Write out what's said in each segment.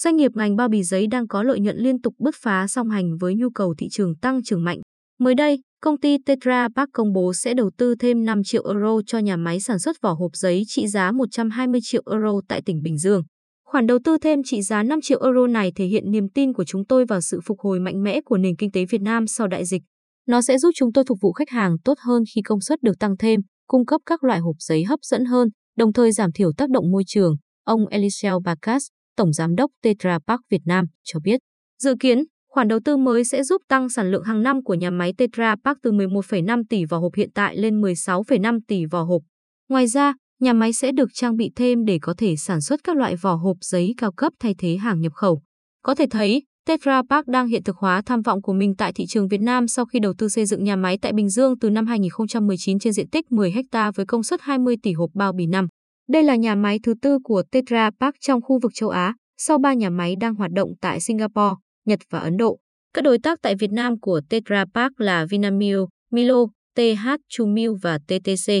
doanh nghiệp ngành bao bì giấy đang có lợi nhuận liên tục bứt phá song hành với nhu cầu thị trường tăng trưởng mạnh. Mới đây, công ty Tetra Pak công bố sẽ đầu tư thêm 5 triệu euro cho nhà máy sản xuất vỏ hộp giấy trị giá 120 triệu euro tại tỉnh Bình Dương. Khoản đầu tư thêm trị giá 5 triệu euro này thể hiện niềm tin của chúng tôi vào sự phục hồi mạnh mẽ của nền kinh tế Việt Nam sau đại dịch. Nó sẽ giúp chúng tôi phục vụ khách hàng tốt hơn khi công suất được tăng thêm, cung cấp các loại hộp giấy hấp dẫn hơn, đồng thời giảm thiểu tác động môi trường, ông Eliseo Bacas, Tổng Giám đốc Tetra Pak Việt Nam, cho biết. Dự kiến, khoản đầu tư mới sẽ giúp tăng sản lượng hàng năm của nhà máy Tetra Pak từ 11,5 tỷ vỏ hộp hiện tại lên 16,5 tỷ vỏ hộp. Ngoài ra, nhà máy sẽ được trang bị thêm để có thể sản xuất các loại vỏ hộp giấy cao cấp thay thế hàng nhập khẩu. Có thể thấy, Tetra Pak đang hiện thực hóa tham vọng của mình tại thị trường Việt Nam sau khi đầu tư xây dựng nhà máy tại Bình Dương từ năm 2019 trên diện tích 10 ha với công suất 20 tỷ hộp bao bì năm. Đây là nhà máy thứ tư của Tetra Pak trong khu vực châu Á, sau ba nhà máy đang hoạt động tại Singapore, Nhật và Ấn Độ. Các đối tác tại Việt Nam của Tetra Pak là Vinamilk, Milo, TH Chumilk và TTC.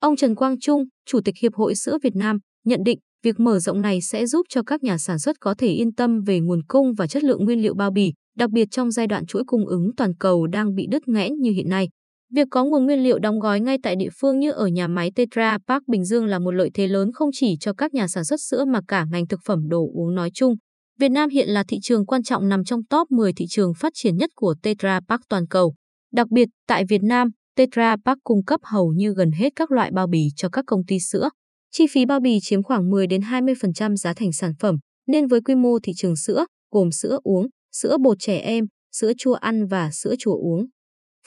Ông Trần Quang Trung, Chủ tịch Hiệp hội Sữa Việt Nam, nhận định việc mở rộng này sẽ giúp cho các nhà sản xuất có thể yên tâm về nguồn cung và chất lượng nguyên liệu bao bì, đặc biệt trong giai đoạn chuỗi cung ứng toàn cầu đang bị đứt nghẽn như hiện nay. Việc có nguồn nguyên liệu đóng gói ngay tại địa phương như ở nhà máy Tetra Pak Bình Dương là một lợi thế lớn không chỉ cho các nhà sản xuất sữa mà cả ngành thực phẩm đồ uống nói chung. Việt Nam hiện là thị trường quan trọng nằm trong top 10 thị trường phát triển nhất của Tetra Pak toàn cầu. Đặc biệt, tại Việt Nam, Tetra Pak cung cấp hầu như gần hết các loại bao bì cho các công ty sữa. Chi phí bao bì chiếm khoảng 10 đến 20% giá thành sản phẩm, nên với quy mô thị trường sữa, gồm sữa uống, sữa bột trẻ em, sữa chua ăn và sữa chua uống.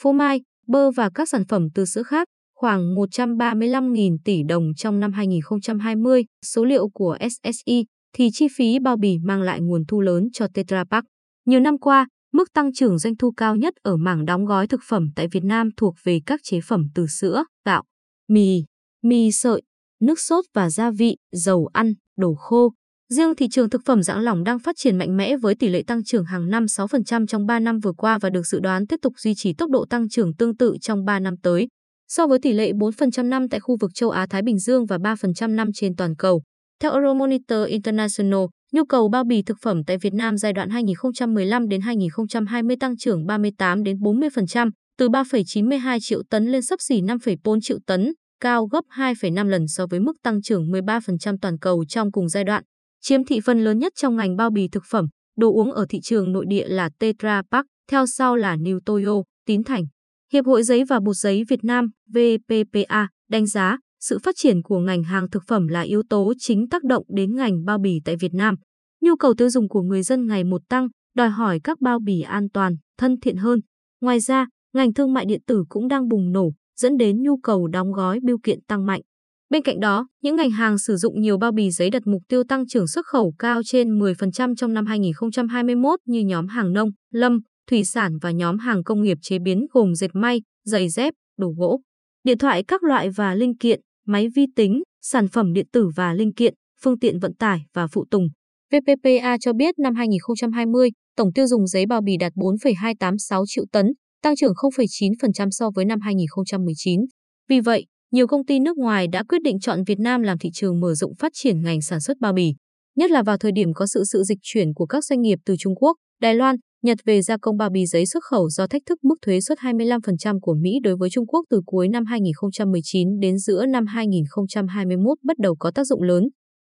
Phô mai, bơ và các sản phẩm từ sữa khác, khoảng 135.000 tỷ đồng trong năm 2020, số liệu của SSI, thì chi phí bao bì mang lại nguồn thu lớn cho Tetra Pak. Nhiều năm qua, mức tăng trưởng doanh thu cao nhất ở mảng đóng gói thực phẩm tại Việt Nam thuộc về các chế phẩm từ sữa, gạo, mì, mì sợi, nước sốt và gia vị, dầu ăn, đồ khô. Riêng thị trường thực phẩm dạng lỏng đang phát triển mạnh mẽ với tỷ lệ tăng trưởng hàng năm 6% trong 3 năm vừa qua và được dự đoán tiếp tục duy trì tốc độ tăng trưởng tương tự trong 3 năm tới. So với tỷ lệ 4% năm tại khu vực châu Á-Thái Bình Dương và 3% năm trên toàn cầu. Theo Euromonitor International, nhu cầu bao bì thực phẩm tại Việt Nam giai đoạn 2015 đến 2020 tăng trưởng 38 đến 40%, từ 3,92 triệu tấn lên sấp xỉ 5,4 triệu tấn, cao gấp 2,5 lần so với mức tăng trưởng 13% toàn cầu trong cùng giai đoạn. Chiếm thị phần lớn nhất trong ngành bao bì thực phẩm, đồ uống ở thị trường nội địa là Tetra Pak, theo sau là New Toyo, Tín Thành. Hiệp hội Giấy và Bột Giấy Việt Nam VPPA đánh giá sự phát triển của ngành hàng thực phẩm là yếu tố chính tác động đến ngành bao bì tại Việt Nam. Nhu cầu tiêu dùng của người dân ngày một tăng, đòi hỏi các bao bì an toàn, thân thiện hơn. Ngoài ra, ngành thương mại điện tử cũng đang bùng nổ, dẫn đến nhu cầu đóng gói biêu kiện tăng mạnh. Bên cạnh đó, những ngành hàng sử dụng nhiều bao bì giấy đặt mục tiêu tăng trưởng xuất khẩu cao trên 10% trong năm 2021 như nhóm hàng nông, lâm, thủy sản và nhóm hàng công nghiệp chế biến gồm dệt may, giày dép, đồ gỗ, điện thoại các loại và linh kiện, máy vi tính, sản phẩm điện tử và linh kiện, phương tiện vận tải và phụ tùng. VPPA cho biết năm 2020, tổng tiêu dùng giấy bao bì đạt 4,286 triệu tấn, tăng trưởng 0,9% so với năm 2019. Vì vậy, nhiều công ty nước ngoài đã quyết định chọn Việt Nam làm thị trường mở rộng phát triển ngành sản xuất bao bì, nhất là vào thời điểm có sự sự dịch chuyển của các doanh nghiệp từ Trung Quốc, Đài Loan, Nhật về gia công bao bì giấy xuất khẩu do thách thức mức thuế suất 25% của Mỹ đối với Trung Quốc từ cuối năm 2019 đến giữa năm 2021 bắt đầu có tác dụng lớn.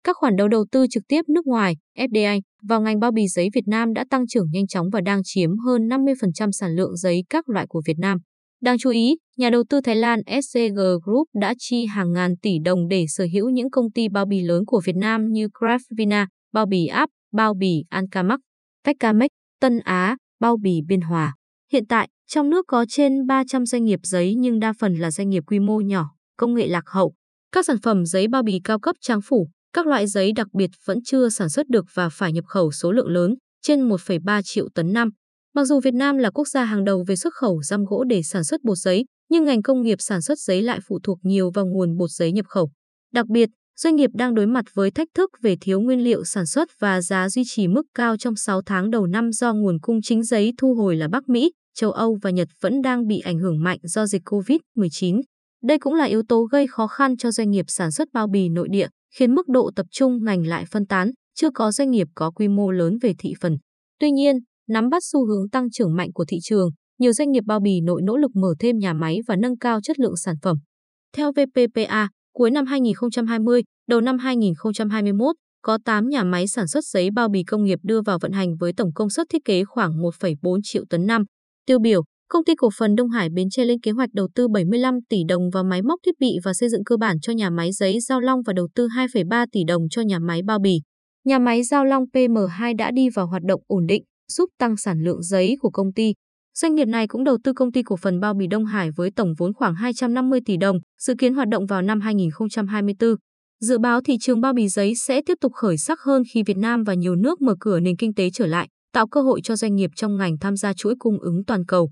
Các khoản đầu đầu tư trực tiếp nước ngoài, FDI, vào ngành bao bì giấy Việt Nam đã tăng trưởng nhanh chóng và đang chiếm hơn 50% sản lượng giấy các loại của Việt Nam. Đáng chú ý, nhà đầu tư Thái Lan SCG Group đã chi hàng ngàn tỷ đồng để sở hữu những công ty bao bì lớn của Việt Nam như Craftvina, bao bì App, bao bì Ancamac, Peccamex, Tân Á, bao bì Biên Hòa. Hiện tại, trong nước có trên 300 doanh nghiệp giấy nhưng đa phần là doanh nghiệp quy mô nhỏ, công nghệ lạc hậu. Các sản phẩm giấy bao bì cao cấp trang phủ, các loại giấy đặc biệt vẫn chưa sản xuất được và phải nhập khẩu số lượng lớn, trên 1,3 triệu tấn năm. Mặc dù Việt Nam là quốc gia hàng đầu về xuất khẩu răm gỗ để sản xuất bột giấy, nhưng ngành công nghiệp sản xuất giấy lại phụ thuộc nhiều vào nguồn bột giấy nhập khẩu. Đặc biệt, doanh nghiệp đang đối mặt với thách thức về thiếu nguyên liệu sản xuất và giá duy trì mức cao trong 6 tháng đầu năm do nguồn cung chính giấy thu hồi là Bắc Mỹ, châu Âu và Nhật vẫn đang bị ảnh hưởng mạnh do dịch COVID-19. Đây cũng là yếu tố gây khó khăn cho doanh nghiệp sản xuất bao bì nội địa, khiến mức độ tập trung ngành lại phân tán, chưa có doanh nghiệp có quy mô lớn về thị phần. Tuy nhiên, nắm bắt xu hướng tăng trưởng mạnh của thị trường, nhiều doanh nghiệp bao bì nội nỗ lực mở thêm nhà máy và nâng cao chất lượng sản phẩm. Theo VPPA, cuối năm 2020, đầu năm 2021, có 8 nhà máy sản xuất giấy bao bì công nghiệp đưa vào vận hành với tổng công suất thiết kế khoảng 1,4 triệu tấn năm. Tiêu biểu, Công ty cổ phần Đông Hải Bến Tre lên kế hoạch đầu tư 75 tỷ đồng vào máy móc thiết bị và xây dựng cơ bản cho nhà máy giấy Giao Long và đầu tư 2,3 tỷ đồng cho nhà máy bao bì. Nhà máy Giao Long PM2 đã đi vào hoạt động ổn định, giúp tăng sản lượng giấy của công ty. Doanh nghiệp này cũng đầu tư công ty cổ phần bao bì Đông Hải với tổng vốn khoảng 250 tỷ đồng, dự kiến hoạt động vào năm 2024. Dự báo thị trường bao bì giấy sẽ tiếp tục khởi sắc hơn khi Việt Nam và nhiều nước mở cửa nền kinh tế trở lại, tạo cơ hội cho doanh nghiệp trong ngành tham gia chuỗi cung ứng toàn cầu.